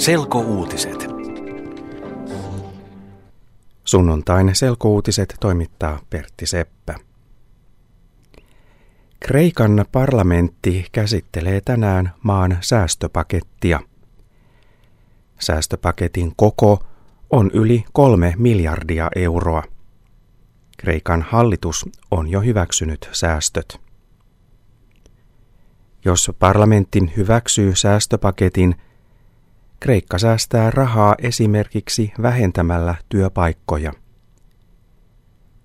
Selkouutiset. Sunnuntain selkouutiset toimittaa Pertti Seppä. Kreikan parlamentti käsittelee tänään maan säästöpakettia. Säästöpaketin koko on yli kolme miljardia euroa. Kreikan hallitus on jo hyväksynyt säästöt. Jos parlamentti hyväksyy säästöpaketin, Kreikka säästää rahaa esimerkiksi vähentämällä työpaikkoja.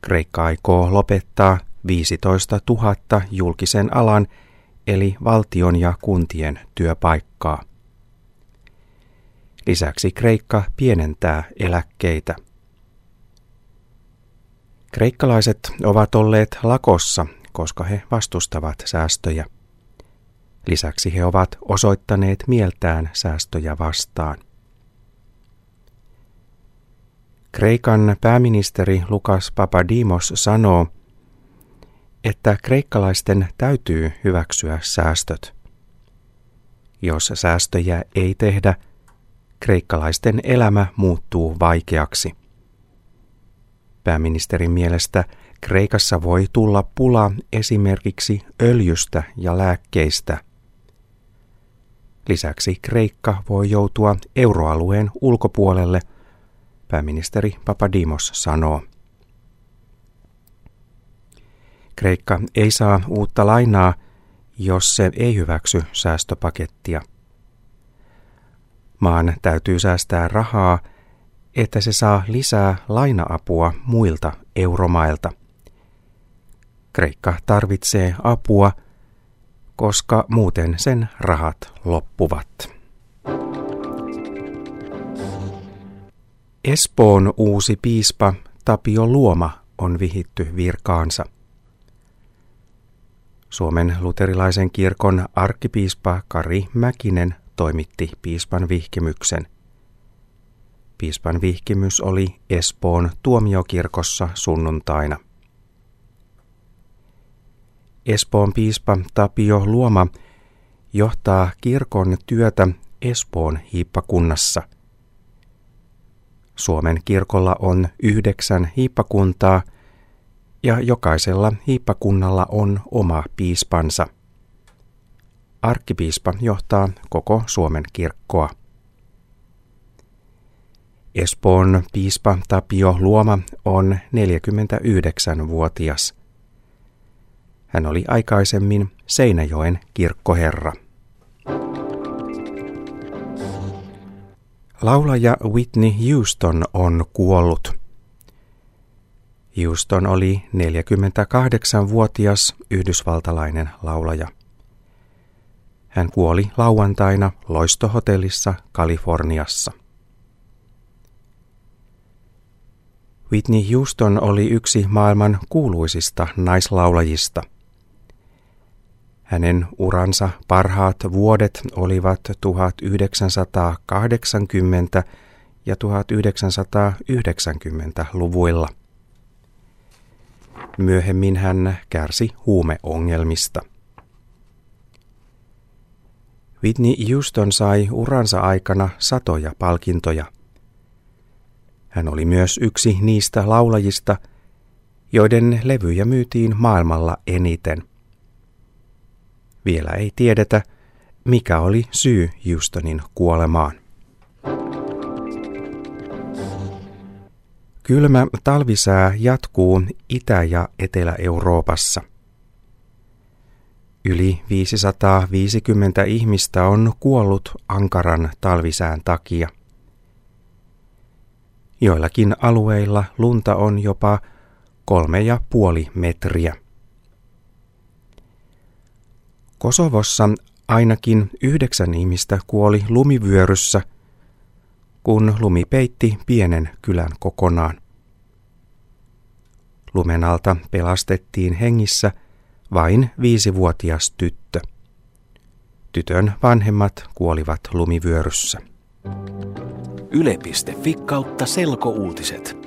Kreikka aikoo lopettaa 15 000 julkisen alan eli valtion ja kuntien työpaikkaa. Lisäksi Kreikka pienentää eläkkeitä. Kreikkalaiset ovat olleet lakossa, koska he vastustavat säästöjä. Lisäksi he ovat osoittaneet mieltään säästöjä vastaan. Kreikan pääministeri Lukas Papadimos sanoo, että kreikkalaisten täytyy hyväksyä säästöt. Jos säästöjä ei tehdä, kreikkalaisten elämä muuttuu vaikeaksi. Pääministerin mielestä Kreikassa voi tulla pula esimerkiksi öljystä ja lääkkeistä – Lisäksi Kreikka voi joutua euroalueen ulkopuolelle, pääministeri Papadimos sanoo. Kreikka ei saa uutta lainaa, jos se ei hyväksy säästöpakettia. Maan täytyy säästää rahaa, että se saa lisää lainaapua muilta euromailta. Kreikka tarvitsee apua – koska muuten sen rahat loppuvat. Espoon uusi piispa Tapio Luoma on vihitty virkaansa. Suomen luterilaisen kirkon arkkipiispa Kari Mäkinen toimitti piispan vihkimyksen. Piispan vihkimys oli Espoon tuomiokirkossa sunnuntaina. Espoon piispa Tapio Luoma johtaa kirkon työtä Espoon hiippakunnassa. Suomen kirkolla on yhdeksän hiippakuntaa ja jokaisella hiippakunnalla on oma piispansa. Arkkipiispa johtaa koko Suomen kirkkoa. Espoon piispa Tapio Luoma on 49-vuotias. Hän oli aikaisemmin Seinäjoen kirkkoherra. Laulaja Whitney Houston on kuollut. Houston oli 48-vuotias yhdysvaltalainen laulaja. Hän kuoli lauantaina loistohotellissa Kaliforniassa. Whitney Houston oli yksi maailman kuuluisista naislaulajista – hänen uransa parhaat vuodet olivat 1980 ja 1990-luvuilla. Myöhemmin hän kärsi huumeongelmista. Whitney Houston sai uransa aikana satoja palkintoja. Hän oli myös yksi niistä laulajista, joiden levyjä myytiin maailmalla eniten – vielä ei tiedetä, mikä oli syy Houstonin kuolemaan. Kylmä talvisää jatkuu Itä- ja Etelä-Euroopassa. Yli 550 ihmistä on kuollut ankaran talvisään takia. Joillakin alueilla lunta on jopa kolme ja puoli metriä. Kosovossa ainakin yhdeksän ihmistä kuoli lumivyöryssä, kun lumi peitti pienen kylän kokonaan. Lumen alta pelastettiin hengissä vain viisivuotias tyttö. Tytön vanhemmat kuolivat lumivyöryssä. Yle.fi kautta selkouutiset.